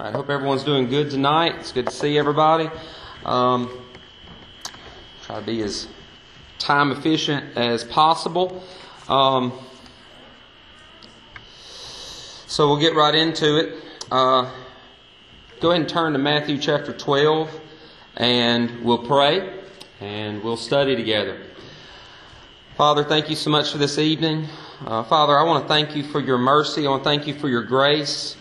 I hope everyone's doing good tonight. It's good to see everybody. Um, try to be as time efficient as possible. Um, so we'll get right into it. Uh, go ahead and turn to Matthew chapter 12 and we'll pray and we'll study together. Father, thank you so much for this evening. Uh, Father, I want to thank you for your mercy. I want to thank you for your grace.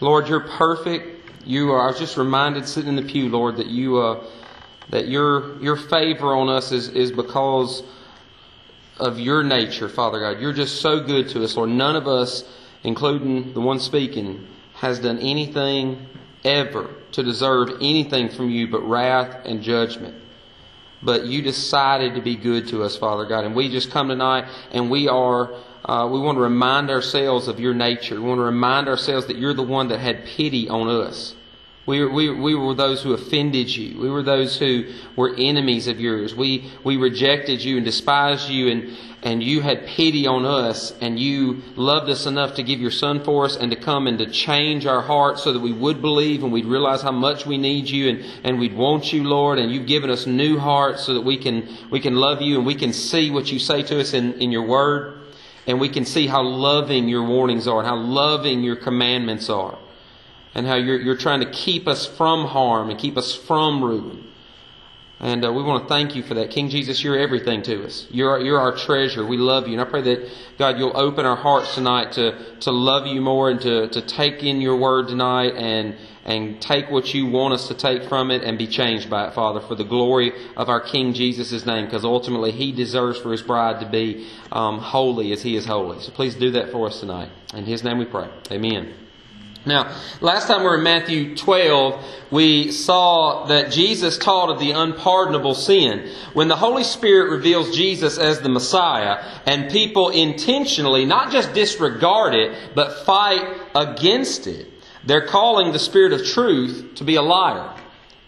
Lord, you're perfect. You are. I was just reminded sitting in the pew, Lord, that you uh, that your your favor on us is is because of your nature, Father God. You're just so good to us, Lord. None of us, including the one speaking, has done anything ever to deserve anything from you but wrath and judgment. But you decided to be good to us, Father God. And we just come tonight and we are, uh, we want to remind ourselves of your nature. We want to remind ourselves that you're the one that had pity on us. We, we, we were those who offended you. We were those who were enemies of yours. We, we rejected you and despised you, and, and you had pity on us, and you loved us enough to give your Son for us and to come and to change our hearts so that we would believe and we'd realize how much we need you and, and we'd want you, Lord. And you've given us new hearts so that we can, we can love you and we can see what you say to us in, in your word, and we can see how loving your warnings are and how loving your commandments are and how you're, you're trying to keep us from harm and keep us from ruin. And uh, we want to thank you for that. King Jesus, you're everything to us. You're, you're our treasure. We love you. And I pray that, God, you'll open our hearts tonight to, to love you more and to, to take in your word tonight and, and take what you want us to take from it and be changed by it, Father, for the glory of our King Jesus' name, because ultimately he deserves for his bride to be um, holy as he is holy. So please do that for us tonight. In his name we pray. Amen. Now, last time we were in Matthew 12, we saw that Jesus taught of the unpardonable sin. When the Holy Spirit reveals Jesus as the Messiah, and people intentionally not just disregard it, but fight against it, they're calling the Spirit of truth to be a liar.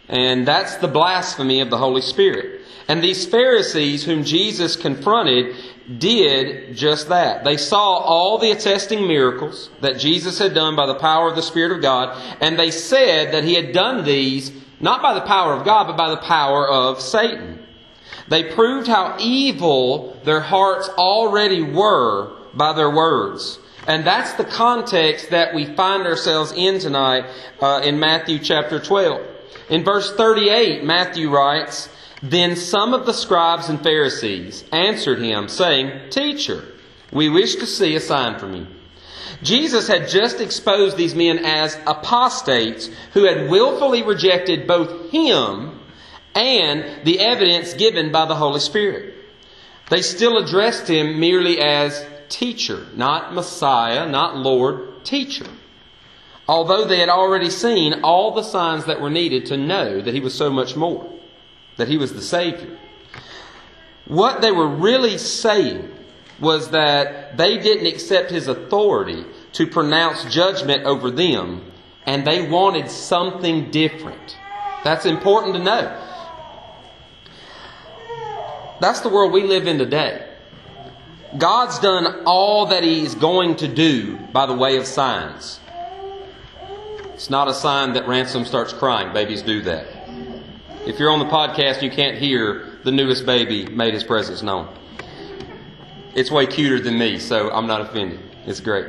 And that's the blasphemy of the Holy Spirit. And these Pharisees whom Jesus confronted did just that. They saw all the attesting miracles that Jesus had done by the power of the Spirit of God, and they said that he had done these not by the power of God, but by the power of Satan. They proved how evil their hearts already were by their words. And that's the context that we find ourselves in tonight uh, in Matthew chapter 12. In verse 38, Matthew writes, then some of the scribes and Pharisees answered him, saying, Teacher, we wish to see a sign from you. Jesus had just exposed these men as apostates who had willfully rejected both him and the evidence given by the Holy Spirit. They still addressed him merely as teacher, not Messiah, not Lord, teacher. Although they had already seen all the signs that were needed to know that he was so much more that he was the Savior. What they were really saying was that they didn't accept his authority to pronounce judgment over them, and they wanted something different. That's important to know. That's the world we live in today. God's done all that He's going to do by the way of signs. It's not a sign that Ransom starts crying. Babies do that. If you're on the podcast, you can't hear the newest baby made his presence known. It's way cuter than me, so I'm not offended. It's great.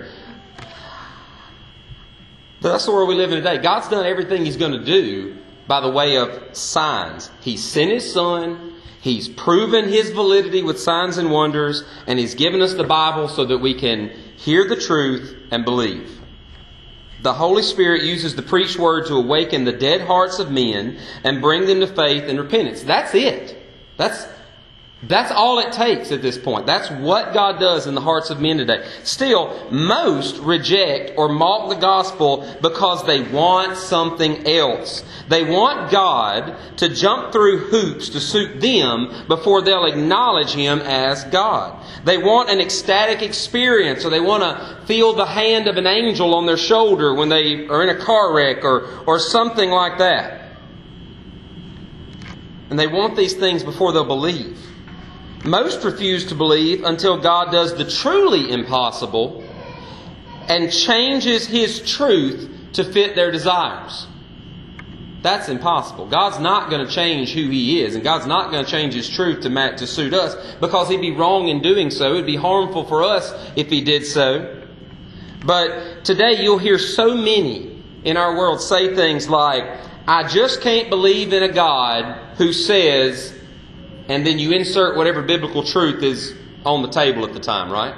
But that's the world we live in today. God's done everything He's going to do by the way of signs. He sent His Son. He's proven His validity with signs and wonders, and He's given us the Bible so that we can hear the truth and believe. The Holy Spirit uses the preached word to awaken the dead hearts of men and bring them to faith and repentance. That's it. That's, that's all it takes at this point. That's what God does in the hearts of men today. Still, most reject or mock the gospel because they want something else. They want God to jump through hoops to suit them before they'll acknowledge Him as God. They want an ecstatic experience, or they want to feel the hand of an angel on their shoulder when they are in a car wreck or, or something like that. And they want these things before they'll believe. Most refuse to believe until God does the truly impossible and changes His truth to fit their desires. That's impossible. God's not going to change who He is, and God's not going to change His truth to match, to suit us because He'd be wrong in doing so. It'd be harmful for us if He did so. But today you'll hear so many in our world say things like, I just can't believe in a God who says, and then you insert whatever biblical truth is on the table at the time, right?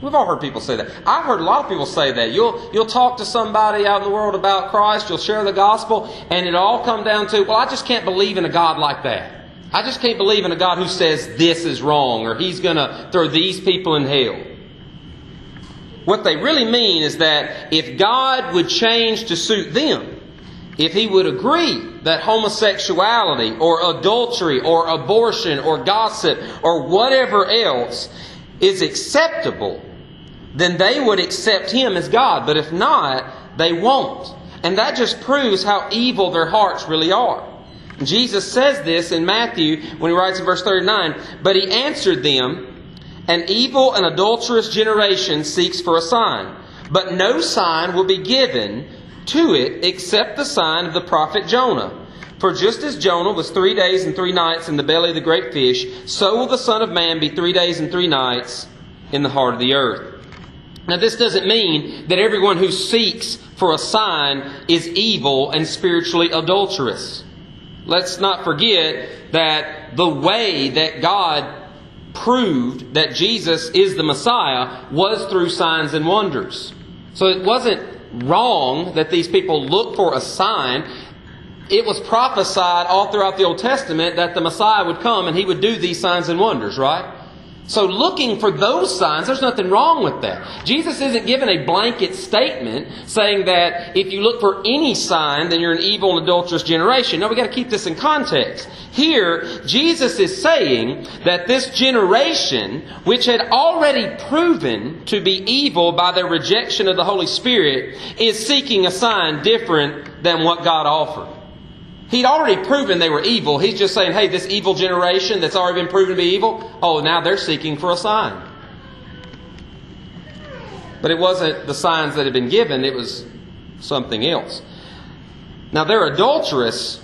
We've all heard people say that. I've heard a lot of people say that. You'll, you'll talk to somebody out in the world about Christ, you'll share the gospel, and it all come down to, well, I just can't believe in a God like that. I just can't believe in a God who says this is wrong or he's going to throw these people in hell. What they really mean is that if God would change to suit them, if he would agree that homosexuality or adultery or abortion or gossip or whatever else is acceptable, then they would accept him as God. But if not, they won't. And that just proves how evil their hearts really are. Jesus says this in Matthew when he writes in verse 39 But he answered them, An evil and adulterous generation seeks for a sign, but no sign will be given to it except the sign of the prophet Jonah. For just as Jonah was three days and three nights in the belly of the great fish, so will the Son of Man be three days and three nights in the heart of the earth. Now, this doesn't mean that everyone who seeks for a sign is evil and spiritually adulterous. Let's not forget that the way that God proved that Jesus is the Messiah was through signs and wonders. So it wasn't wrong that these people look for a sign. It was prophesied all throughout the Old Testament that the Messiah would come and he would do these signs and wonders, right? So looking for those signs, there's nothing wrong with that. Jesus isn't giving a blanket statement saying that if you look for any sign, then you're an evil and adulterous generation. No, we've got to keep this in context. Here, Jesus is saying that this generation, which had already proven to be evil by their rejection of the Holy Spirit, is seeking a sign different than what God offered. He'd already proven they were evil. He's just saying, hey, this evil generation that's already been proven to be evil, oh, now they're seeking for a sign. But it wasn't the signs that had been given, it was something else. Now they're adulterous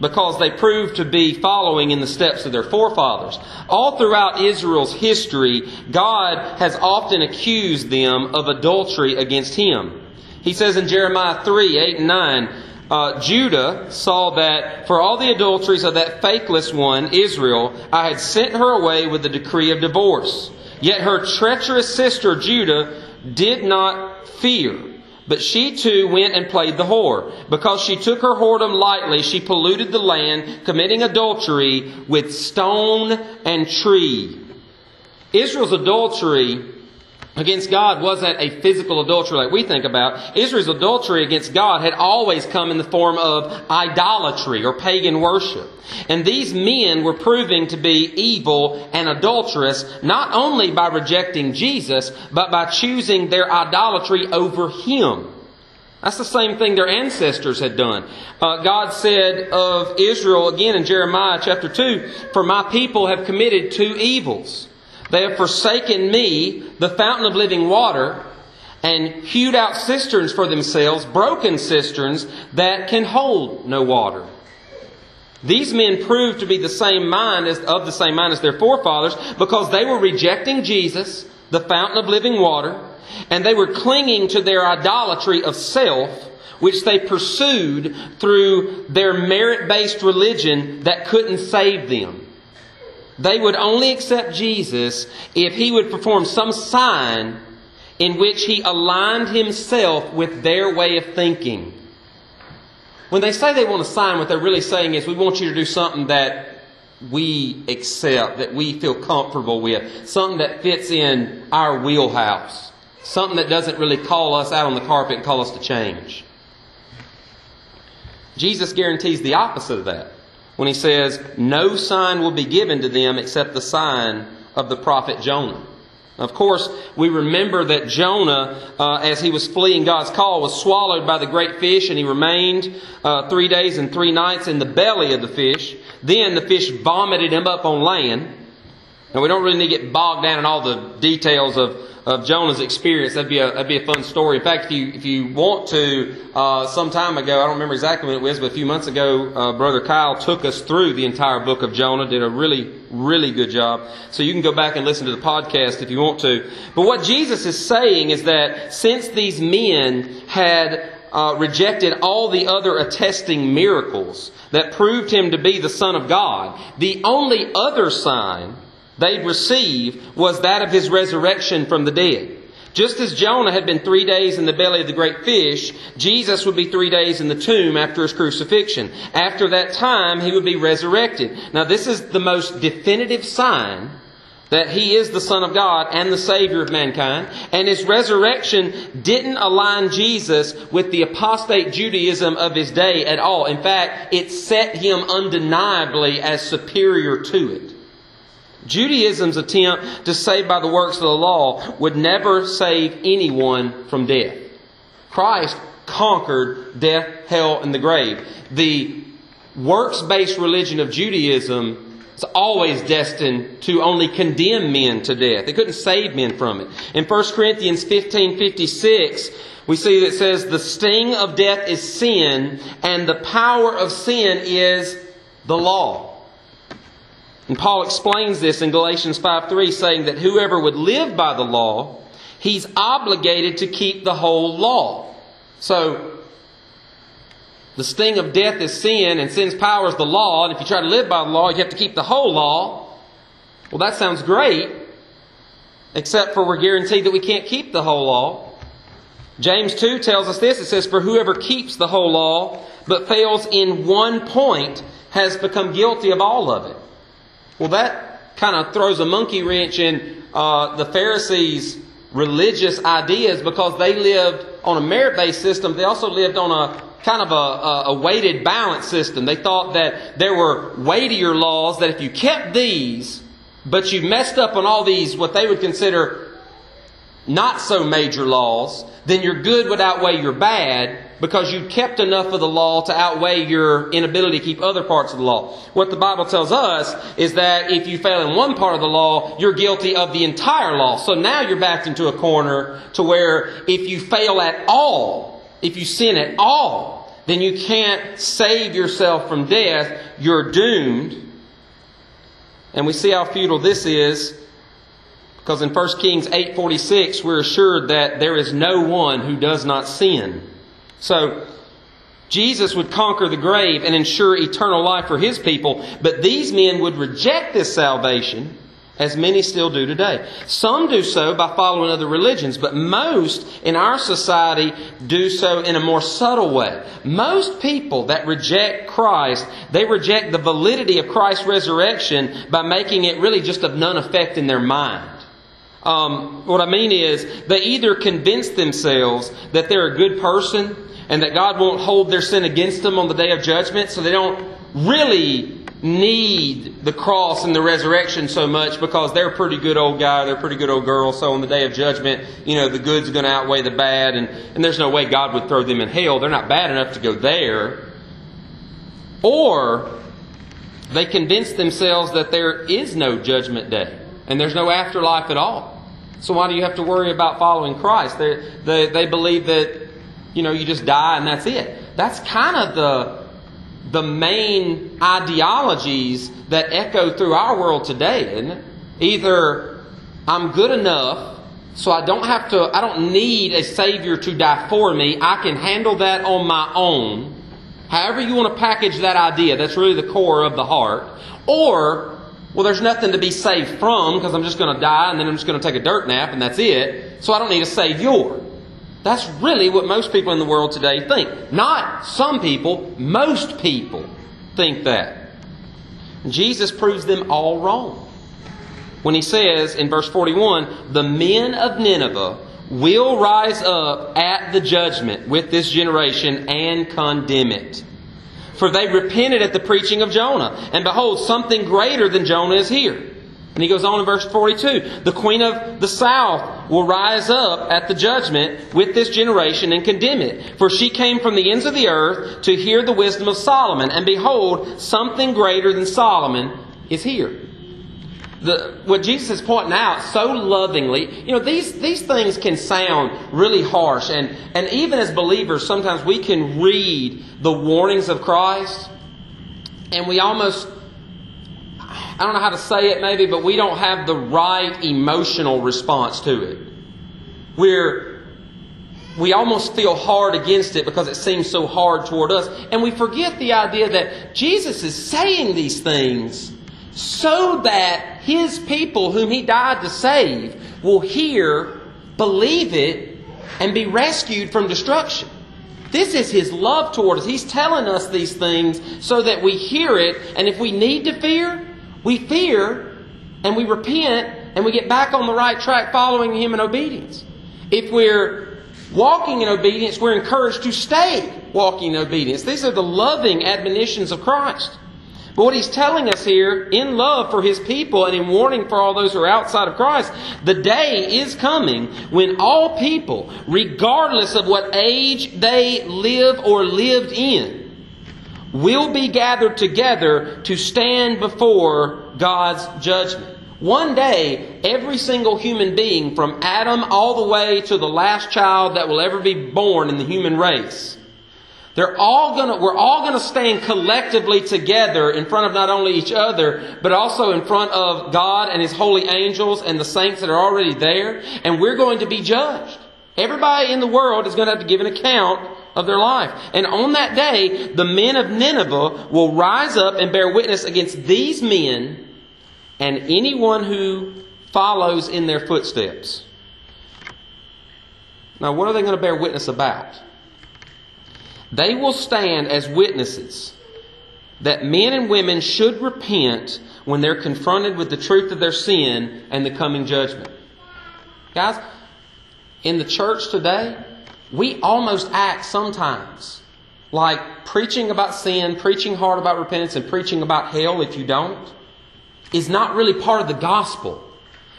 because they proved to be following in the steps of their forefathers. All throughout Israel's history, God has often accused them of adultery against Him. He says in Jeremiah 3 8 and 9, uh, Judah saw that for all the adulteries of that faithless one, Israel, I had sent her away with a decree of divorce. Yet her treacherous sister Judah did not fear. But she too went and played the whore. Because she took her whoredom lightly, she polluted the land, committing adultery with stone and tree. Israel's adultery against God wasn't a physical adultery like we think about. Israel's adultery against God had always come in the form of idolatry or pagan worship. And these men were proving to be evil and adulterous not only by rejecting Jesus, but by choosing their idolatry over Him. That's the same thing their ancestors had done. Uh, God said of Israel again in Jeremiah chapter 2, For my people have committed two evils. They have forsaken me, the fountain of living water, and hewed out cisterns for themselves, broken cisterns that can hold no water. These men proved to be the same mind as, of the same mind as their forefathers because they were rejecting Jesus, the fountain of living water, and they were clinging to their idolatry of self, which they pursued through their merit-based religion that couldn't save them. They would only accept Jesus if he would perform some sign in which he aligned himself with their way of thinking. When they say they want a sign, what they're really saying is, we want you to do something that we accept, that we feel comfortable with, something that fits in our wheelhouse, something that doesn't really call us out on the carpet and call us to change. Jesus guarantees the opposite of that when he says, No sign will be given to them except the sign of the prophet Jonah. Of course, we remember that Jonah, uh, as he was fleeing God's call, was swallowed by the great fish, and he remained uh, three days and three nights in the belly of the fish. Then the fish vomited him up on land. And we don't really need to get bogged down in all the details of, of Jonah's experience. That'd be a that'd be a fun story. In fact, if you if you want to, uh, some time ago, I don't remember exactly when it was, but a few months ago, uh, Brother Kyle took us through the entire book of Jonah. Did a really really good job. So you can go back and listen to the podcast if you want to. But what Jesus is saying is that since these men had uh, rejected all the other attesting miracles that proved him to be the Son of God, the only other sign they'd receive was that of his resurrection from the dead. Just as Jonah had been three days in the belly of the great fish, Jesus would be three days in the tomb after his crucifixion. After that time, he would be resurrected. Now, this is the most definitive sign that he is the Son of God and the Savior of mankind. And his resurrection didn't align Jesus with the apostate Judaism of his day at all. In fact, it set him undeniably as superior to it. Judaism's attempt to save by the works of the law would never save anyone from death. Christ conquered death, hell, and the grave. The works based religion of Judaism is always destined to only condemn men to death. It couldn't save men from it. In 1 Corinthians 15 56, we see that it says, The sting of death is sin, and the power of sin is the law. And Paul explains this in Galatians 5 3, saying that whoever would live by the law, he's obligated to keep the whole law. So, the sting of death is sin, and sin's power is the law. And if you try to live by the law, you have to keep the whole law. Well, that sounds great, except for we're guaranteed that we can't keep the whole law. James 2 tells us this it says, For whoever keeps the whole law, but fails in one point, has become guilty of all of it. Well, that kind of throws a monkey wrench in uh, the Pharisees' religious ideas because they lived on a merit based system. They also lived on a kind of a, a, weighted balance system. They thought that there were weightier laws that if you kept these, but you messed up on all these, what they would consider not so major laws, then your good would outweigh your bad because you kept enough of the law to outweigh your inability to keep other parts of the law. What the Bible tells us is that if you fail in one part of the law, you're guilty of the entire law. So now you're backed into a corner to where if you fail at all, if you sin at all, then you can't save yourself from death. You're doomed. And we see how futile this is because in 1 Kings 8:46 we're assured that there is no one who does not sin. So, Jesus would conquer the grave and ensure eternal life for his people, but these men would reject this salvation, as many still do today. Some do so by following other religions, but most in our society do so in a more subtle way. Most people that reject Christ, they reject the validity of Christ's resurrection by making it really just of none effect in their mind. Um, what I mean is, they either convince themselves that they're a good person and that God won't hold their sin against them on the day of judgment, so they don't really need the cross and the resurrection so much because they're a pretty good old guy, they're a pretty good old girl, so on the day of judgment, you know, the good's going to outweigh the bad, and, and there's no way God would throw them in hell. They're not bad enough to go there. Or they convince themselves that there is no judgment day and there's no afterlife at all. So why do you have to worry about following Christ? They, they, they believe that, you know, you just die and that's it. That's kind of the, the main ideologies that echo through our world today, it? Either I'm good enough, so I don't have to, I don't need a Savior to die for me. I can handle that on my own. However you want to package that idea, that's really the core of the heart. Or well, there's nothing to be saved from because I'm just going to die and then I'm just going to take a dirt nap and that's it. So I don't need a Savior. That's really what most people in the world today think. Not some people, most people think that. Jesus proves them all wrong. When he says in verse 41, the men of Nineveh will rise up at the judgment with this generation and condemn it for they repented at the preaching of Jonah. And behold, something greater than Jonah is here. And he goes on in verse 42 The queen of the south will rise up at the judgment with this generation and condemn it. For she came from the ends of the earth to hear the wisdom of Solomon. And behold, something greater than Solomon is here. the, what Jesus is pointing out so lovingly, you know, these, these things can sound really harsh. And, and even as believers, sometimes we can read the warnings of Christ and we almost, I don't know how to say it maybe, but we don't have the right emotional response to it. We're, we almost feel hard against it because it seems so hard toward us. And we forget the idea that Jesus is saying these things so that his people, whom he died to save, will hear, believe it, and be rescued from destruction. This is his love toward us. He's telling us these things so that we hear it, and if we need to fear, we fear, and we repent, and we get back on the right track following him in obedience. If we're walking in obedience, we're encouraged to stay walking in obedience. These are the loving admonitions of Christ. But what he's telling us here, in love for his people and in warning for all those who are outside of Christ, the day is coming when all people, regardless of what age they live or lived in, will be gathered together to stand before God's judgment. One day, every single human being, from Adam all the way to the last child that will ever be born in the human race, they're all gonna, we're all gonna stand collectively together in front of not only each other, but also in front of God and His holy angels and the saints that are already there. And we're going to be judged. Everybody in the world is going to have to give an account of their life. And on that day, the men of Nineveh will rise up and bear witness against these men and anyone who follows in their footsteps. Now, what are they going to bear witness about? They will stand as witnesses that men and women should repent when they're confronted with the truth of their sin and the coming judgment. Guys, in the church today, we almost act sometimes like preaching about sin, preaching hard about repentance, and preaching about hell if you don't is not really part of the gospel.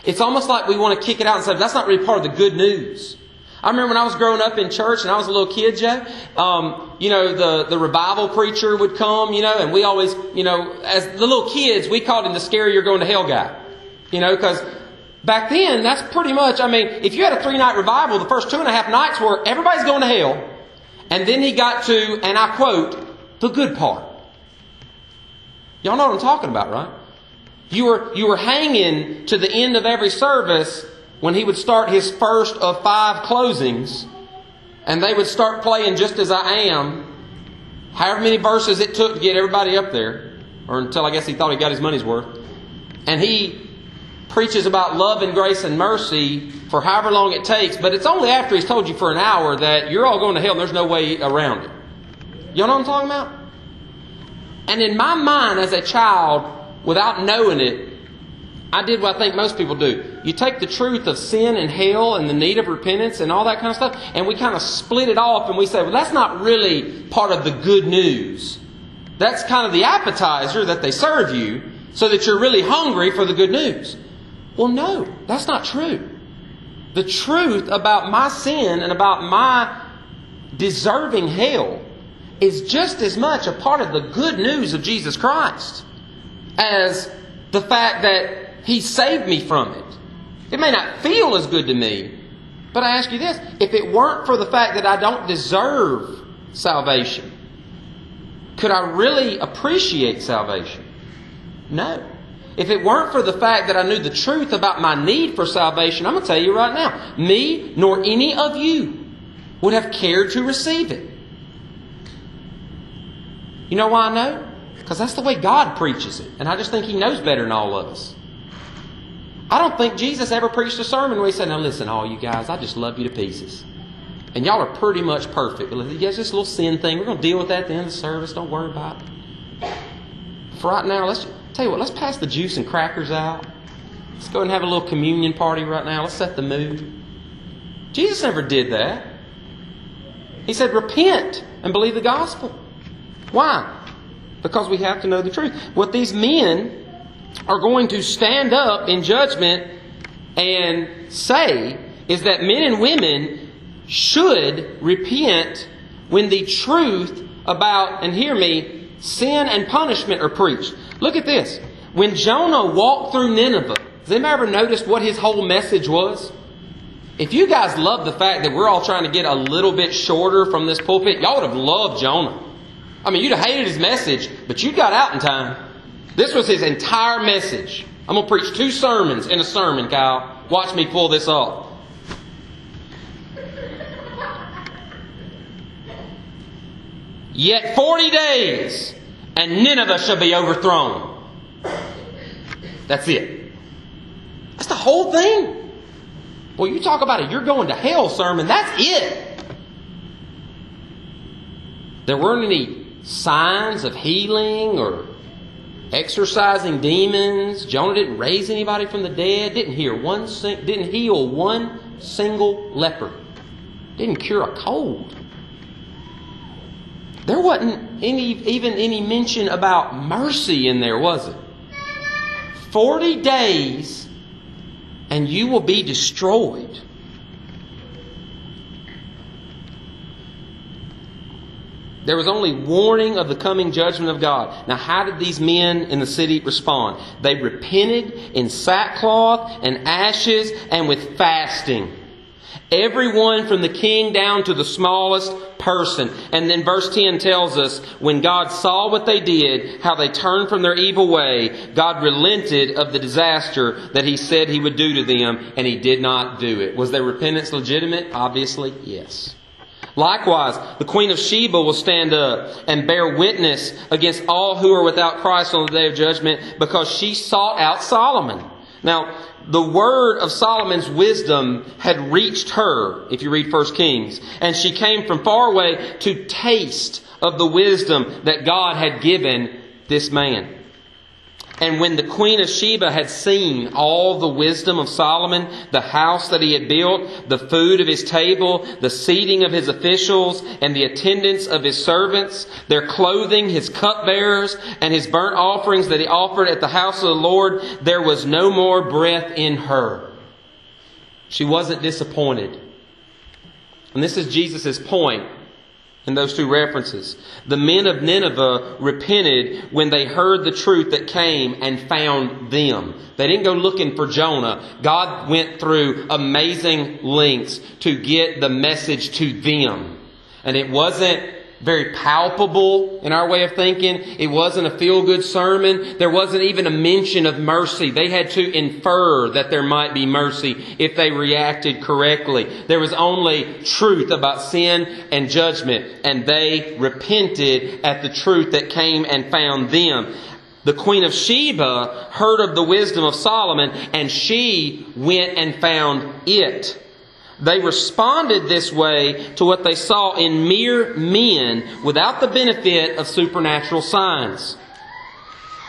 It's almost like we want to kick it out and say, that's not really part of the good news. I remember when I was growing up in church and I was a little kid, Joe, um, you know, the, the revival preacher would come, you know, and we always, you know, as the little kids, we called him the scary you're going to hell guy. You know, because back then, that's pretty much, I mean, if you had a three night revival, the first two and a half nights were everybody's going to hell. And then he got to, and I quote, the good part. Y'all know what I'm talking about, right? You were, you were hanging to the end of every service when he would start his first of five closings, and they would start playing just as I am, however many verses it took to get everybody up there, or until I guess he thought he got his money's worth. And he preaches about love and grace and mercy for however long it takes, but it's only after he's told you for an hour that you're all going to hell and there's no way around it. You know what I'm talking about? And in my mind as a child, without knowing it, I did what I think most people do. You take the truth of sin and hell and the need of repentance and all that kind of stuff, and we kind of split it off and we say, well, that's not really part of the good news. That's kind of the appetizer that they serve you so that you're really hungry for the good news. Well, no, that's not true. The truth about my sin and about my deserving hell is just as much a part of the good news of Jesus Christ as the fact that he saved me from it. It may not feel as good to me, but I ask you this if it weren't for the fact that I don't deserve salvation, could I really appreciate salvation? No. If it weren't for the fact that I knew the truth about my need for salvation, I'm going to tell you right now, me nor any of you would have cared to receive it. You know why I know? Because that's the way God preaches it. And I just think He knows better than all of us. I don't think Jesus ever preached a sermon where he said, Now listen, all you guys, I just love you to pieces. And y'all are pretty much perfect. But yeah, just a little sin thing. We're going to deal with that at the end of the service. Don't worry about it. For right now, let's tell you what, let's pass the juice and crackers out. Let's go and have a little communion party right now. Let's set the mood. Jesus never did that. He said, Repent and believe the gospel. Why? Because we have to know the truth. What these men are going to stand up in judgment and say is that men and women should repent when the truth about, and hear me, sin and punishment are preached. Look at this. When Jonah walked through Nineveh, has anybody ever noticed what his whole message was? If you guys love the fact that we're all trying to get a little bit shorter from this pulpit, y'all would have loved Jonah. I mean, you'd have hated his message, but you got out in time. This was his entire message. I'm going to preach two sermons in a sermon, Kyle. Watch me pull this off. Yet 40 days, and Nineveh shall be overthrown. That's it. That's the whole thing. Well, you talk about it, you're going to hell sermon. That's it. There weren't any signs of healing or exorcising demons. Jonah didn't raise anybody from the dead. Didn't hear one. Didn't heal one single leper. Didn't cure a cold. There wasn't any, even any mention about mercy in there, was it? 40 days and you will be destroyed. There was only warning of the coming judgment of God. Now, how did these men in the city respond? They repented in sackcloth and ashes and with fasting. Everyone from the king down to the smallest person. And then verse 10 tells us when God saw what they did, how they turned from their evil way, God relented of the disaster that he said he would do to them, and he did not do it. Was their repentance legitimate? Obviously, yes. Likewise, the Queen of Sheba will stand up and bear witness against all who are without Christ on the day of judgment because she sought out Solomon. Now, the word of Solomon's wisdom had reached her, if you read 1 Kings, and she came from far away to taste of the wisdom that God had given this man. And when the queen of Sheba had seen all the wisdom of Solomon, the house that he had built, the food of his table, the seating of his officials, and the attendance of his servants, their clothing, his cupbearers, and his burnt offerings that he offered at the house of the Lord, there was no more breath in her. She wasn't disappointed. And this is Jesus' point in those two references. The men of Nineveh repented when they heard the truth that came and found them. They didn't go looking for Jonah. God went through amazing lengths to get the message to them. And it wasn't very palpable in our way of thinking. It wasn't a feel good sermon. There wasn't even a mention of mercy. They had to infer that there might be mercy if they reacted correctly. There was only truth about sin and judgment, and they repented at the truth that came and found them. The Queen of Sheba heard of the wisdom of Solomon, and she went and found it. They responded this way to what they saw in mere men without the benefit of supernatural signs.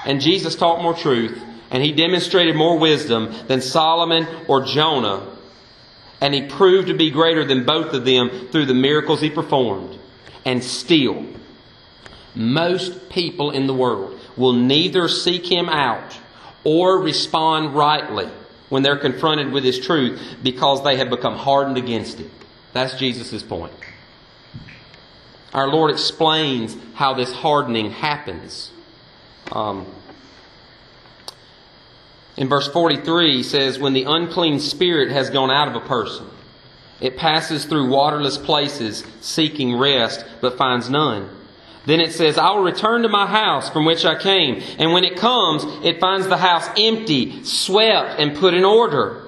And Jesus taught more truth, and he demonstrated more wisdom than Solomon or Jonah. And he proved to be greater than both of them through the miracles he performed. And still, most people in the world will neither seek him out or respond rightly when they're confronted with His truth because they have become hardened against it. That's Jesus' point. Our Lord explains how this hardening happens. Um, in verse 43, he says, When the unclean spirit has gone out of a person, it passes through waterless places seeking rest, but finds none. Then it says, I will return to my house from which I came. And when it comes, it finds the house empty, swept, and put in order.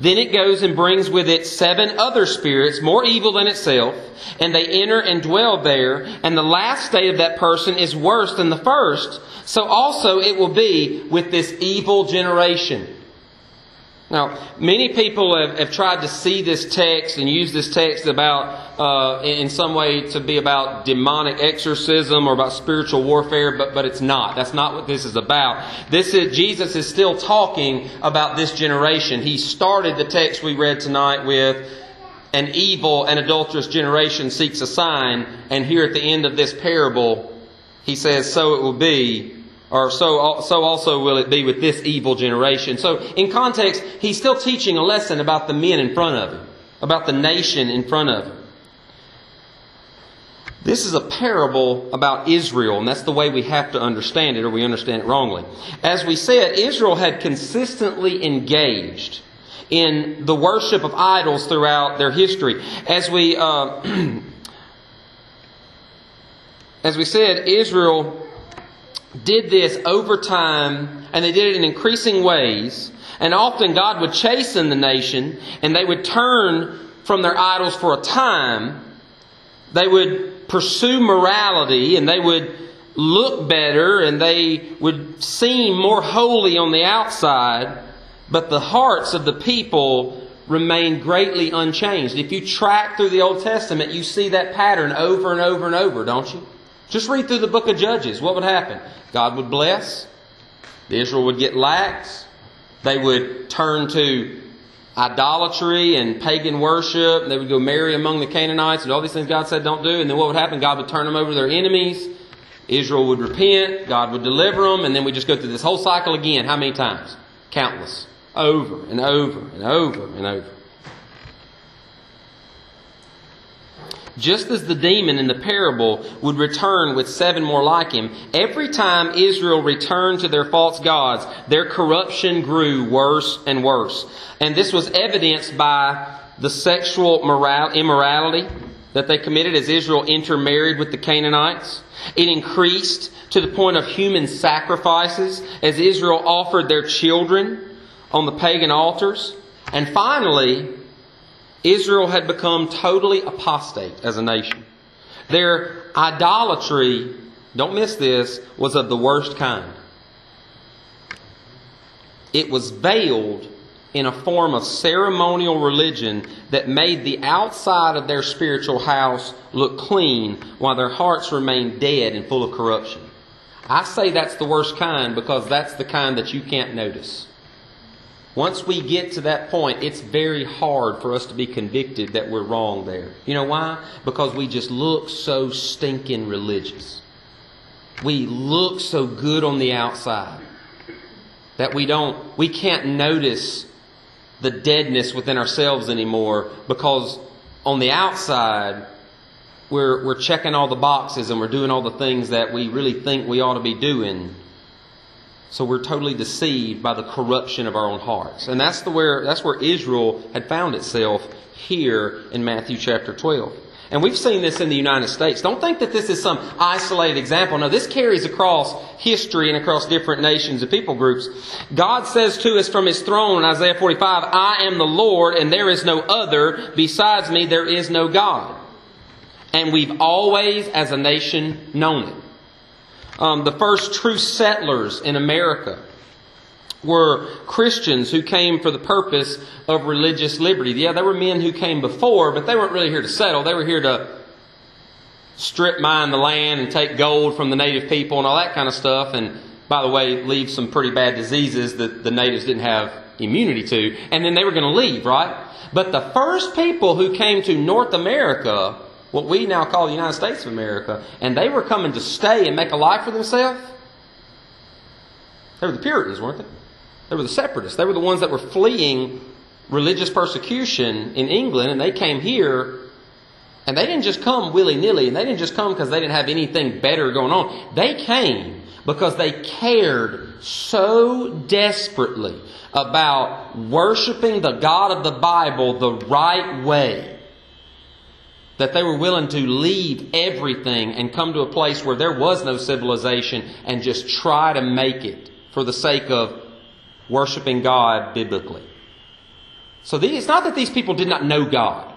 Then it goes and brings with it seven other spirits, more evil than itself, and they enter and dwell there. And the last state of that person is worse than the first. So also it will be with this evil generation. Now, many people have, have tried to see this text and use this text about, uh, in some way, to be about demonic exorcism or about spiritual warfare, but, but it's not. That's not what this is about. This is, Jesus is still talking about this generation. He started the text we read tonight with, an evil and adulterous generation seeks a sign, and here at the end of this parable, he says, so it will be or so, so also will it be with this evil generation. So, in context, he's still teaching a lesson about the men in front of him, about the nation in front of him. This is a parable about Israel, and that's the way we have to understand it, or we understand it wrongly. As we said, Israel had consistently engaged in the worship of idols throughout their history. As we, uh, as we said, Israel did this over time, and they did it in increasing ways. And often God would chasten the nation, and they would turn from their idols for a time. They would pursue morality and they would look better and they would seem more holy on the outside, but the hearts of the people remain greatly unchanged. If you track through the Old Testament, you see that pattern over and over and over, don't you? Just read through the book of Judges. What would happen? God would bless, Israel would get lax, they would turn to idolatry and pagan worship. They would go marry among the Canaanites and all these things God said don't do. And then what would happen? God would turn them over to their enemies. Israel would repent. God would deliver them. And then we just go through this whole cycle again. How many times? Countless. Over and over and over and over. Just as the demon in the parable would return with seven more like him, every time Israel returned to their false gods, their corruption grew worse and worse. And this was evidenced by the sexual immorality that they committed as Israel intermarried with the Canaanites. It increased to the point of human sacrifices as Israel offered their children on the pagan altars. And finally, Israel had become totally apostate as a nation. Their idolatry, don't miss this, was of the worst kind. It was veiled in a form of ceremonial religion that made the outside of their spiritual house look clean while their hearts remained dead and full of corruption. I say that's the worst kind because that's the kind that you can't notice. Once we get to that point, it's very hard for us to be convicted that we're wrong there. You know why? Because we just look so stinking religious. We look so good on the outside that we don't, we can't notice the deadness within ourselves anymore because on the outside, we're, we're checking all the boxes and we're doing all the things that we really think we ought to be doing. So we're totally deceived by the corruption of our own hearts. And that's, the where, that's where Israel had found itself here in Matthew chapter 12. And we've seen this in the United States. Don't think that this is some isolated example. No, this carries across history and across different nations and people groups. God says to us from His throne in Isaiah 45, I am the Lord and there is no other. Besides me, there is no God. And we've always, as a nation, known it um, the first true settlers in America were Christians who came for the purpose of religious liberty. Yeah, there were men who came before, but they weren't really here to settle. They were here to strip mine the land and take gold from the native people and all that kind of stuff. And by the way, leave some pretty bad diseases that the natives didn't have immunity to. And then they were going to leave, right? But the first people who came to North America what we now call the United States of America, and they were coming to stay and make a life for themselves, they were the Puritans, weren't they? They were the separatists. They were the ones that were fleeing religious persecution in England, and they came here. And they didn't just come willy nilly, and they didn't just come because they didn't have anything better going on. They came because they cared so desperately about worshiping the God of the Bible the right way that they were willing to leave everything and come to a place where there was no civilization and just try to make it for the sake of worshiping God biblically. So these, it's not that these people did not know God.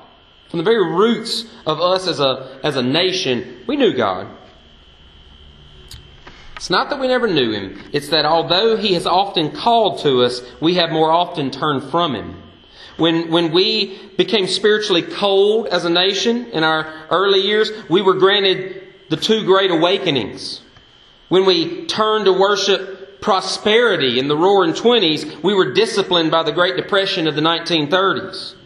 From the very roots of us as a, as a nation, we knew God. It's not that we never knew Him. It's that although He has often called to us, we have more often turned from Him. When, when we became spiritually cold as a nation in our early years, we were granted the two great awakenings. When we turned to worship prosperity in the roaring 20s, we were disciplined by the Great Depression of the 1930s.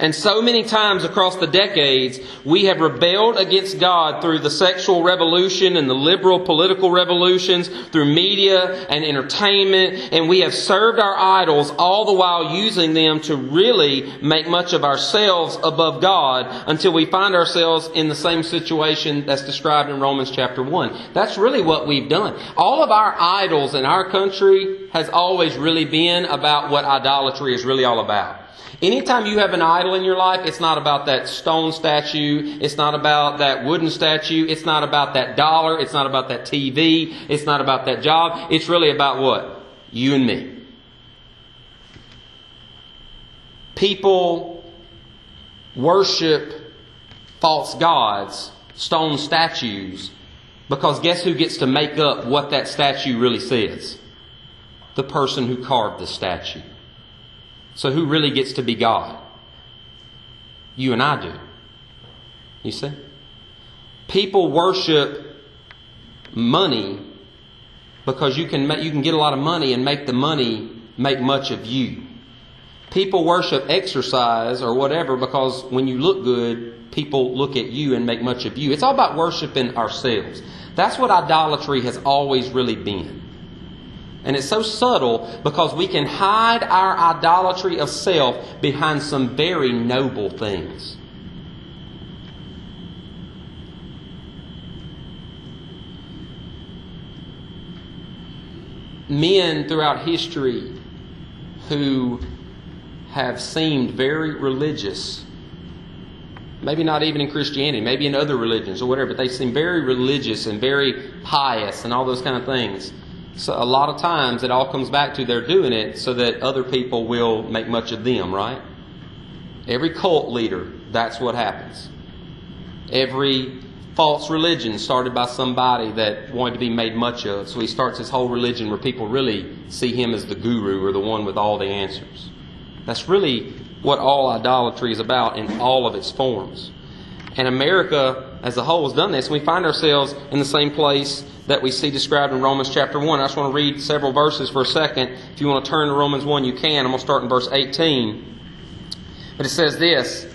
And so many times across the decades, we have rebelled against God through the sexual revolution and the liberal political revolutions, through media and entertainment, and we have served our idols all the while using them to really make much of ourselves above God until we find ourselves in the same situation that's described in Romans chapter 1. That's really what we've done. All of our idols in our country has always really been about what idolatry is really all about. Anytime you have an idol in your life, it's not about that stone statue. It's not about that wooden statue. It's not about that dollar. It's not about that TV. It's not about that job. It's really about what? You and me. People worship false gods, stone statues, because guess who gets to make up what that statue really says? The person who carved the statue. So who really gets to be God? You and I do. You see? People worship money because you can you can get a lot of money and make the money make much of you. People worship exercise or whatever because when you look good, people look at you and make much of you. It's all about worshiping ourselves. That's what idolatry has always really been. And it's so subtle because we can hide our idolatry of self behind some very noble things. Men throughout history who have seemed very religious, maybe not even in Christianity, maybe in other religions or whatever, but they seem very religious and very pious and all those kind of things so a lot of times it all comes back to they're doing it so that other people will make much of them, right? Every cult leader, that's what happens. Every false religion started by somebody that wanted to be made much of. So he starts his whole religion where people really see him as the guru or the one with all the answers. That's really what all idolatry is about in all of its forms. And America as a whole has done this. We find ourselves in the same place that we see described in Romans chapter 1. I just want to read several verses for a second. If you want to turn to Romans 1, you can. I'm going to start in verse 18. But it says this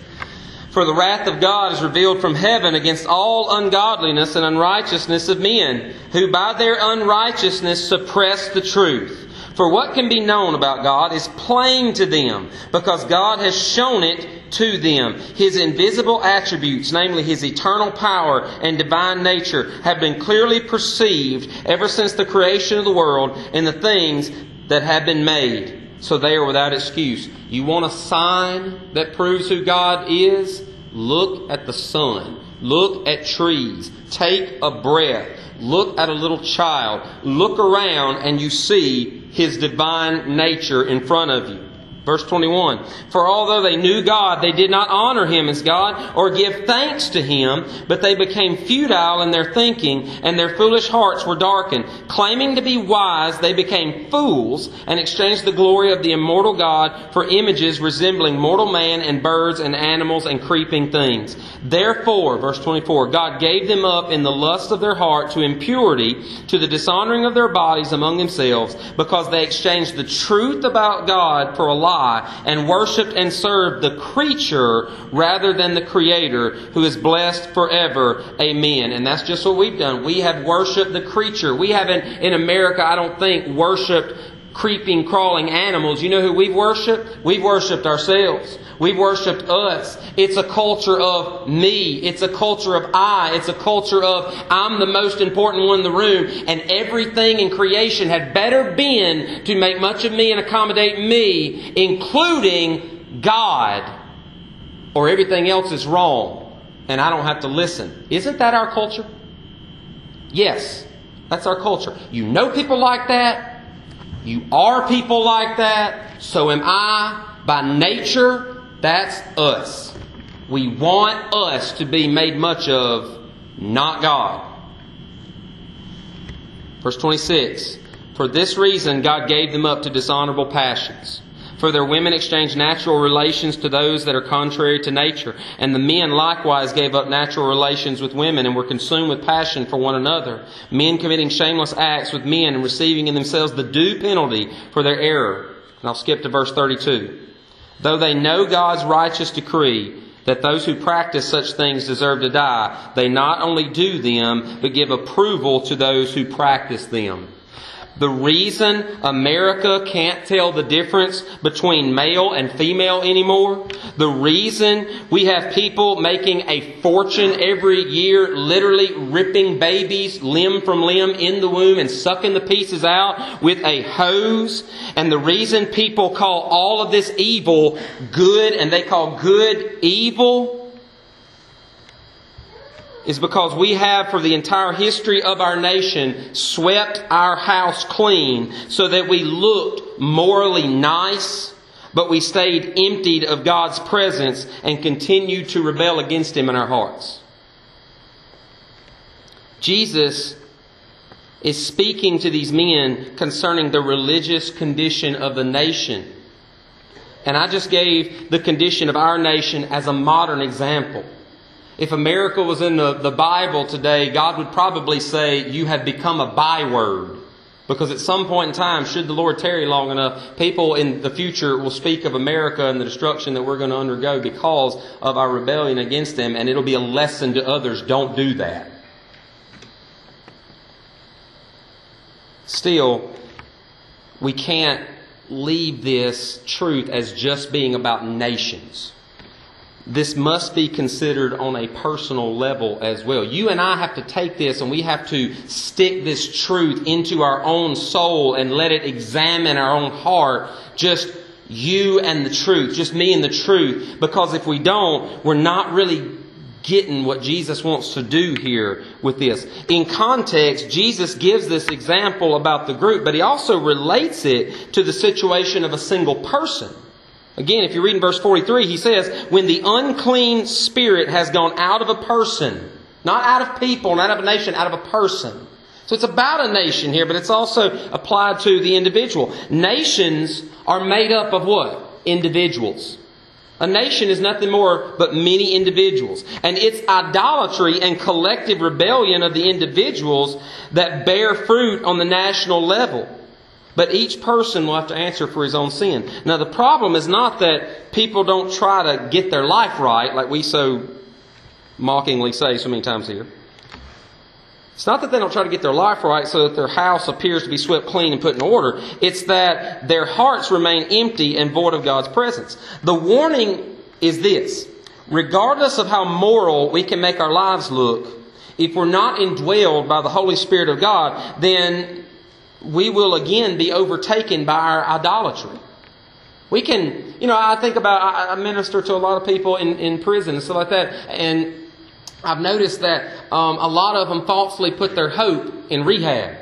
For the wrath of God is revealed from heaven against all ungodliness and unrighteousness of men, who by their unrighteousness suppress the truth. For what can be known about God is plain to them, because God has shown it to them. His invisible attributes, namely His eternal power and divine nature, have been clearly perceived ever since the creation of the world in the things that have been made. So they are without excuse. You want a sign that proves who God is? Look at the sun. Look at trees. Take a breath. Look at a little child. Look around and you see His divine nature in front of you. Verse 21 For although they knew God, they did not honor Him as God or give thanks to Him, but they became futile in their thinking, and their foolish hearts were darkened. Claiming to be wise, they became fools and exchanged the glory of the immortal God for images resembling mortal man and birds and animals and creeping things. Therefore, verse 24, God gave them up in the lust of their heart to impurity, to the dishonoring of their bodies among themselves, because they exchanged the truth about God for a lie and worshiped and served the creature rather than the creator who is blessed forever. Amen. And that's just what we've done. We have worshiped the creature. We haven't, in America, I don't think, worshiped creeping, crawling animals. You know who we've worshiped? We've worshiped ourselves. We've worshiped us. It's a culture of me. It's a culture of I. It's a culture of I'm the most important one in the room. And everything in creation had better been to make much of me and accommodate me, including God, or everything else is wrong. And I don't have to listen. Isn't that our culture? Yes, that's our culture. You know people like that. You are people like that. So am I. By nature, that's us. We want us to be made much of, not God. Verse 26 For this reason, God gave them up to dishonorable passions. For their women exchanged natural relations to those that are contrary to nature. And the men likewise gave up natural relations with women and were consumed with passion for one another. Men committing shameless acts with men and receiving in themselves the due penalty for their error. And I'll skip to verse 32. Though they know God's righteous decree that those who practice such things deserve to die, they not only do them, but give approval to those who practice them. The reason America can't tell the difference between male and female anymore, the reason we have people making a fortune every year, literally ripping babies limb from limb in the womb and sucking the pieces out with a hose, and the reason people call all of this evil good and they call good evil, is because we have, for the entire history of our nation, swept our house clean so that we looked morally nice, but we stayed emptied of God's presence and continued to rebel against Him in our hearts. Jesus is speaking to these men concerning the religious condition of the nation. And I just gave the condition of our nation as a modern example. If America was in the, the Bible today, God would probably say, You have become a byword. Because at some point in time, should the Lord tarry long enough, people in the future will speak of America and the destruction that we're going to undergo because of our rebellion against them, and it'll be a lesson to others. Don't do that. Still, we can't leave this truth as just being about nations this must be considered on a personal level as well. You and I have to take this and we have to stick this truth into our own soul and let it examine our own heart. Just you and the truth, just me and the truth. Because if we don't, we're not really getting what Jesus wants to do here with this. In context, Jesus gives this example about the group, but he also relates it to the situation of a single person. Again, if you read in verse 43, he says, When the unclean spirit has gone out of a person, not out of people, not out of a nation, out of a person. So it's about a nation here, but it's also applied to the individual. Nations are made up of what? Individuals. A nation is nothing more but many individuals. And it's idolatry and collective rebellion of the individuals that bear fruit on the national level. But each person will have to answer for his own sin. Now, the problem is not that people don't try to get their life right, like we so mockingly say so many times here. It's not that they don't try to get their life right so that their house appears to be swept clean and put in order. It's that their hearts remain empty and void of God's presence. The warning is this regardless of how moral we can make our lives look, if we're not indwelled by the Holy Spirit of God, then we will again be overtaken by our idolatry. We can, you know, I think about, I minister to a lot of people in, in prison and stuff like that, and I've noticed that um, a lot of them falsely put their hope in rehab.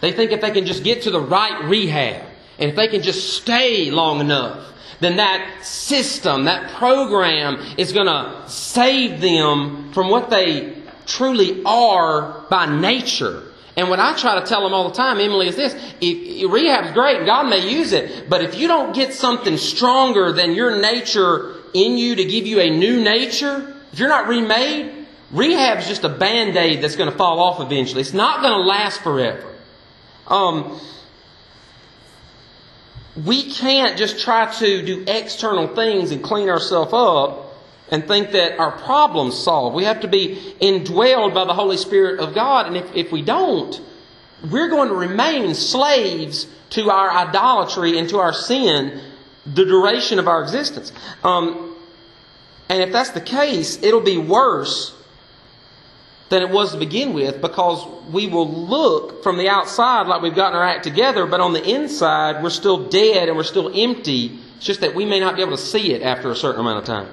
They think if they can just get to the right rehab, and if they can just stay long enough, then that system, that program is going to save them from what they truly are by nature. And what I try to tell them all the time, Emily, is this: if, rehab's great, God may use it, but if you don't get something stronger than your nature in you to give you a new nature, if you're not remade, rehab's just a band aid that's going to fall off eventually. It's not going to last forever. Um, we can't just try to do external things and clean ourselves up and think that our problem's solved. We have to be indwelled by the Holy Spirit of God. And if, if we don't, we're going to remain slaves to our idolatry and to our sin the duration of our existence. Um, and if that's the case, it'll be worse than it was to begin with because we will look from the outside like we've gotten our act together, but on the inside, we're still dead and we're still empty. It's just that we may not be able to see it after a certain amount of time.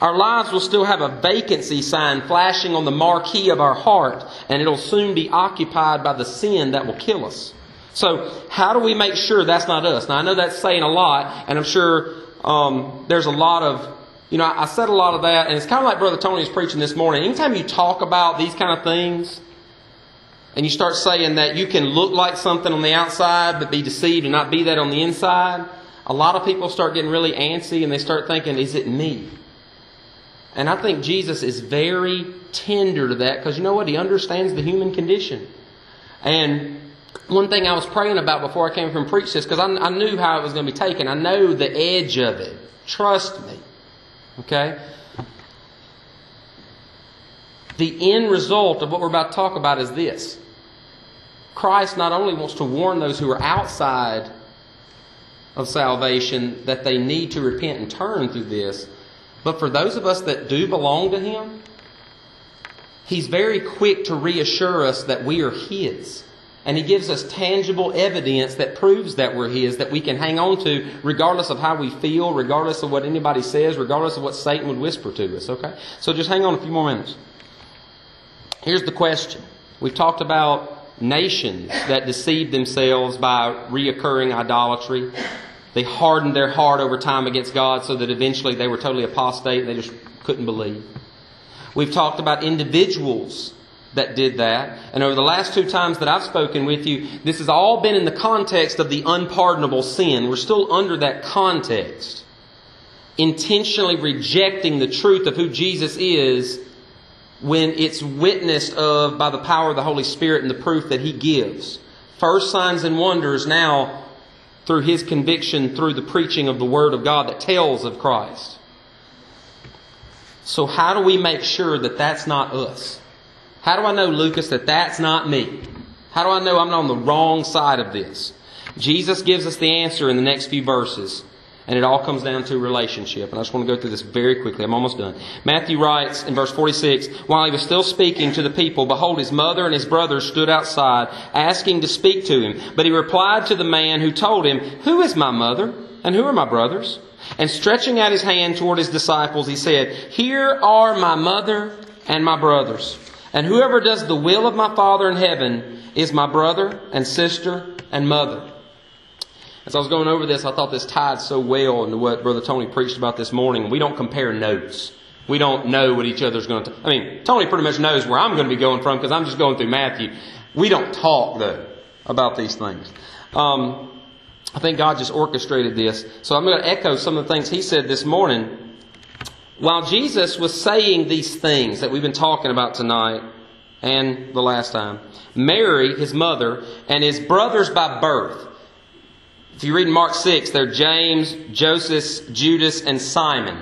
Our lives will still have a vacancy sign flashing on the marquee of our heart, and it'll soon be occupied by the sin that will kill us. So, how do we make sure that's not us? Now, I know that's saying a lot, and I'm sure um, there's a lot of, you know, I said a lot of that, and it's kind of like Brother Tony was preaching this morning. Anytime you talk about these kind of things, and you start saying that you can look like something on the outside but be deceived and not be that on the inside, a lot of people start getting really antsy and they start thinking, is it me? And I think Jesus is very tender to that because you know what? He understands the human condition. And one thing I was praying about before I came from preach this, because I, I knew how it was going to be taken. I know the edge of it. Trust me. Okay? The end result of what we're about to talk about is this Christ not only wants to warn those who are outside of salvation that they need to repent and turn through this, but for those of us that do belong to Him, He's very quick to reassure us that we are His. And He gives us tangible evidence that proves that we're His, that we can hang on to regardless of how we feel, regardless of what anybody says, regardless of what Satan would whisper to us, okay? So just hang on a few more minutes. Here's the question. We've talked about nations that deceive themselves by reoccurring idolatry. They hardened their heart over time against God so that eventually they were totally apostate and they just couldn't believe. We've talked about individuals that did that. And over the last two times that I've spoken with you, this has all been in the context of the unpardonable sin. We're still under that context. Intentionally rejecting the truth of who Jesus is when it's witnessed of by the power of the Holy Spirit and the proof that He gives. First signs and wonders now through His conviction through the preaching of the Word of God that tells of Christ. So how do we make sure that that's not us? How do I know, Lucas, that that's not me? How do I know I'm on the wrong side of this? Jesus gives us the answer in the next few verses. And it all comes down to relationship. And I just want to go through this very quickly. I'm almost done. Matthew writes in verse 46, While he was still speaking to the people, behold, his mother and his brothers stood outside, asking to speak to him. But he replied to the man who told him, Who is my mother? And who are my brothers? And stretching out his hand toward his disciples, he said, Here are my mother and my brothers. And whoever does the will of my Father in heaven is my brother and sister and mother. As I was going over this, I thought this tied so well into what Brother Tony preached about this morning. We don't compare notes. We don't know what each other's going to. I mean, Tony pretty much knows where I'm going to be going from because I'm just going through Matthew. We don't talk though about these things. Um, I think God just orchestrated this. So I'm going to echo some of the things he said this morning. While Jesus was saying these things that we've been talking about tonight and the last time, Mary, his mother, and his brothers by birth, if you read Mark 6, they're James, Joseph, Judas, and Simon.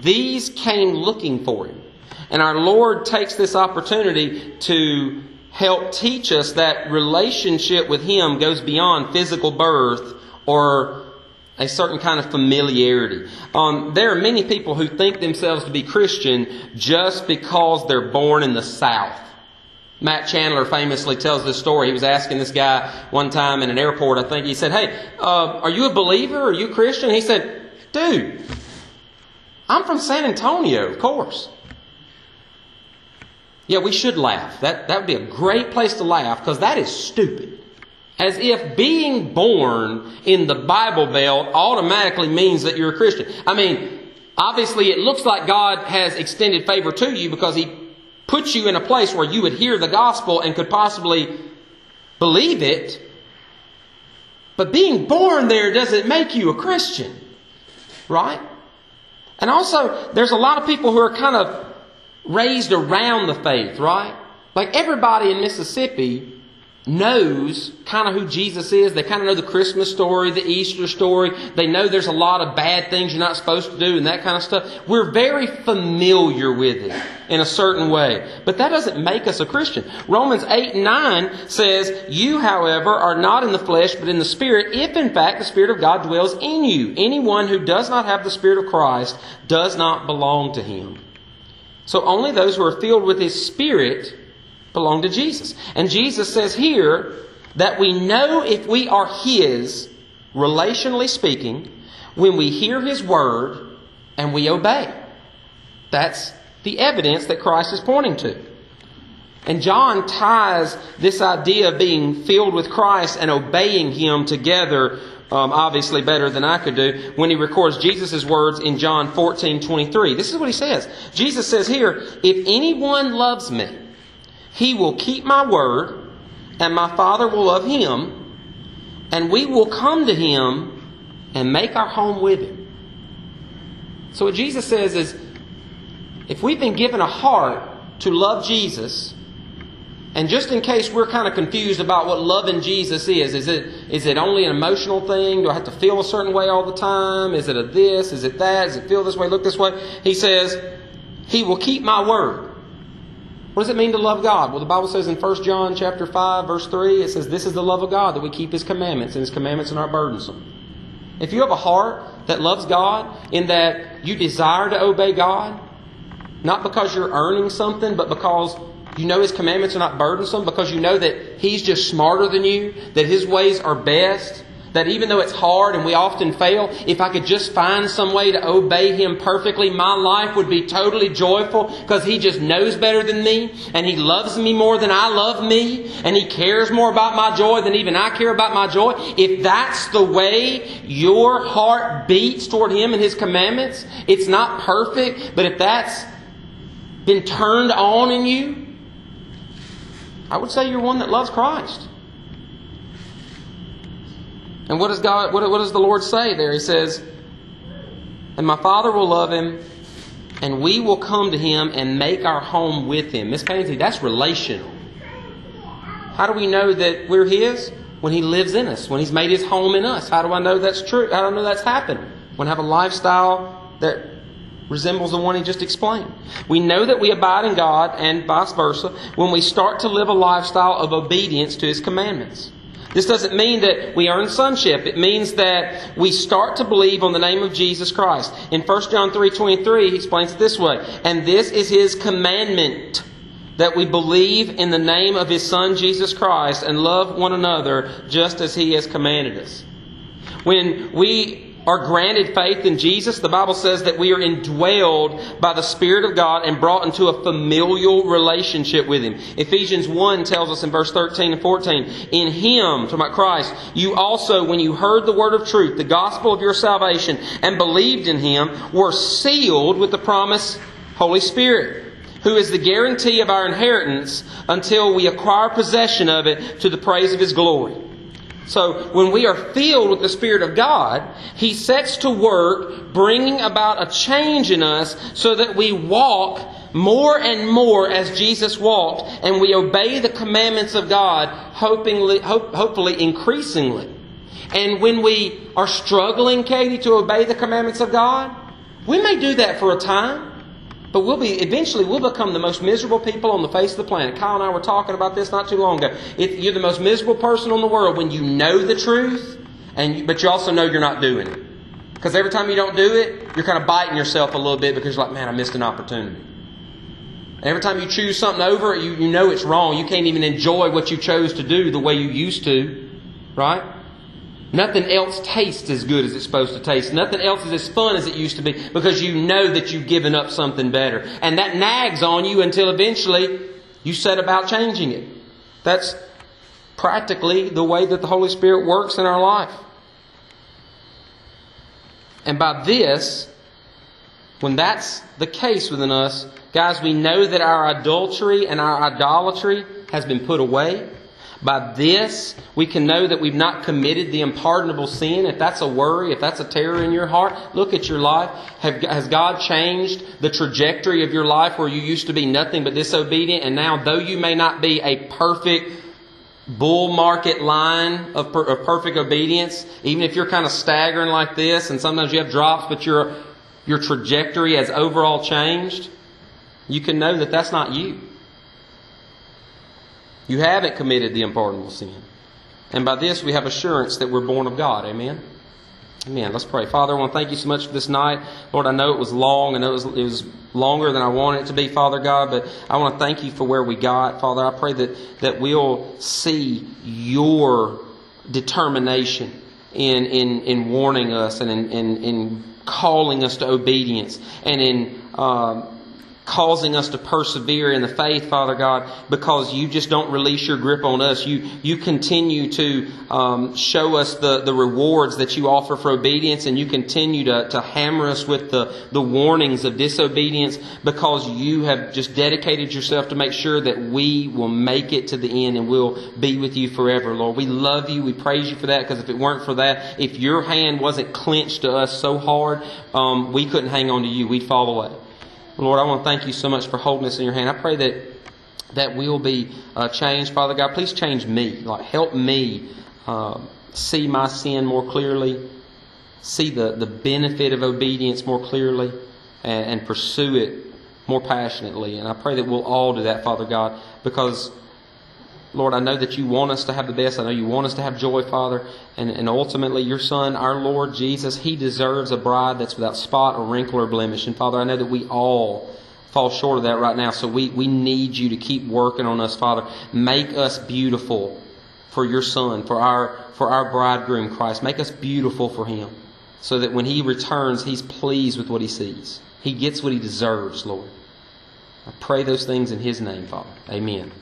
These came looking for him. And our Lord takes this opportunity to help teach us that relationship with Him goes beyond physical birth or a certain kind of familiarity. Um, there are many people who think themselves to be Christian just because they're born in the South. Matt Chandler famously tells this story. He was asking this guy one time in an airport, I think. He said, Hey, uh, are you a believer? Are you a Christian? He said, Dude, I'm from San Antonio, of course. Yeah, we should laugh. That, that would be a great place to laugh because that is stupid. As if being born in the Bible Belt automatically means that you're a Christian. I mean, obviously it looks like God has extended favor to you because He puts you in a place where you would hear the gospel and could possibly believe it. But being born there doesn't make you a Christian. Right? And also, there's a lot of people who are kind of raised around the faith, right? Like everybody in Mississippi knows kind of who Jesus is. They kind of know the Christmas story, the Easter story. They know there's a lot of bad things you're not supposed to do and that kind of stuff. We're very familiar with it in a certain way. But that doesn't make us a Christian. Romans 8 and 9 says, You, however, are not in the flesh, but in the Spirit, if in fact the Spirit of God dwells in you. Anyone who does not have the Spirit of Christ does not belong to him. So only those who are filled with His Spirit belong to Jesus. And Jesus says here that we know if we are His, relationally speaking, when we hear His word and we obey. That's the evidence that Christ is pointing to. And John ties this idea of being filled with Christ and obeying Him together um, obviously better than I could do, when he records Jesus' words in John 14 23. This is what he says. Jesus says here, If anyone loves me, he will keep my word, and my Father will love him, and we will come to him and make our home with him. So what Jesus says is, if we've been given a heart to love Jesus, And just in case we're kind of confused about what loving Jesus is, is it, is it only an emotional thing? Do I have to feel a certain way all the time? Is it a this? Is it that? Does it feel this way? Look this way? He says, He will keep my word. What does it mean to love God? Well, the Bible says in 1 John chapter 5, verse 3, it says, This is the love of God, that we keep His commandments, and His commandments are not burdensome. If you have a heart that loves God, in that you desire to obey God, not because you're earning something, but because you know His commandments are not burdensome because you know that He's just smarter than you, that His ways are best, that even though it's hard and we often fail, if I could just find some way to obey Him perfectly, my life would be totally joyful because He just knows better than me and He loves me more than I love me and He cares more about my joy than even I care about my joy. If that's the way your heart beats toward Him and His commandments, it's not perfect, but if that's been turned on in you, I would say you're one that loves Christ. And what does God what, what does the Lord say there? He says, And my Father will love him, and we will come to him and make our home with him. Miss Pansy, that's relational. How do we know that we're his? When he lives in us, when he's made his home in us. How do I know that's true? How do I know that's happened? When I have a lifestyle that resembles the one he just explained. We know that we abide in God and vice versa when we start to live a lifestyle of obedience to his commandments. This doesn't mean that we earn sonship. It means that we start to believe on the name of Jesus Christ. In 1 John 3:23, he explains it this way, "And this is his commandment that we believe in the name of his son Jesus Christ and love one another just as he has commanded us." When we are granted faith in Jesus, the Bible says that we are indwelled by the Spirit of God and brought into a familial relationship with Him. Ephesians 1 tells us in verse 13 and 14, In Him, talking about Christ, you also, when you heard the word of truth, the gospel of your salvation, and believed in Him, were sealed with the promise Holy Spirit who is the guarantee of our inheritance until we acquire possession of it to the praise of his glory. So when we are filled with the Spirit of God, He sets to work bringing about a change in us so that we walk more and more as Jesus walked and we obey the commandments of God, hopingly, hope, hopefully increasingly. And when we are struggling, Katie, to obey the commandments of God, we may do that for a time. But we'll be eventually we'll become the most miserable people on the face of the planet. Kyle and I were talking about this not too long ago. If you're the most miserable person on the world when you know the truth, and you, but you also know you're not doing it. Because every time you don't do it, you're kind of biting yourself a little bit because you're like, man, I missed an opportunity. Every time you choose something over, you, you know it's wrong. You can't even enjoy what you chose to do the way you used to. Right? Nothing else tastes as good as it's supposed to taste. Nothing else is as fun as it used to be because you know that you've given up something better. And that nags on you until eventually you set about changing it. That's practically the way that the Holy Spirit works in our life. And by this, when that's the case within us, guys, we know that our adultery and our idolatry has been put away. By this, we can know that we've not committed the unpardonable sin. If that's a worry, if that's a terror in your heart, look at your life. Have, has God changed the trajectory of your life where you used to be nothing but disobedient and now, though you may not be a perfect bull market line of, per, of perfect obedience, even if you're kind of staggering like this and sometimes you have drops, but your, your trajectory has overall changed, you can know that that's not you. You haven't committed the unpardonable sin. And by this we have assurance that we're born of God. Amen? Amen. Let's pray. Father, I want to thank you so much for this night. Lord, I know it was long. I know it was, it was longer than I wanted it to be, Father God, but I want to thank you for where we got. Father, I pray that, that we'll see your determination in, in, in warning us and in, in, in calling us to obedience and in. Uh, causing us to persevere in the faith, Father God, because you just don't release your grip on us. You, you continue to um, show us the, the rewards that you offer for obedience, and you continue to, to hammer us with the, the warnings of disobedience because you have just dedicated yourself to make sure that we will make it to the end and we'll be with you forever, Lord. We love you. We praise you for that because if it weren't for that, if your hand wasn't clenched to us so hard, um, we couldn't hang on to you. We'd fall away. Lord, I want to thank you so much for holding us in your hand. I pray that that will be uh, changed, Father God. Please change me. Like, help me uh, see my sin more clearly, see the, the benefit of obedience more clearly, and, and pursue it more passionately. And I pray that we'll all do that, Father God, because Lord, I know that you want us to have the best. I know you want us to have joy, Father. And, and ultimately, your Son, our Lord Jesus, He deserves a bride that's without spot or wrinkle or blemish. And Father, I know that we all fall short of that right now. So we, we need you to keep working on us, Father. Make us beautiful for your Son, for our, for our bridegroom, Christ. Make us beautiful for Him. So that when He returns, He's pleased with what He sees. He gets what He deserves, Lord. I pray those things in His name, Father. Amen.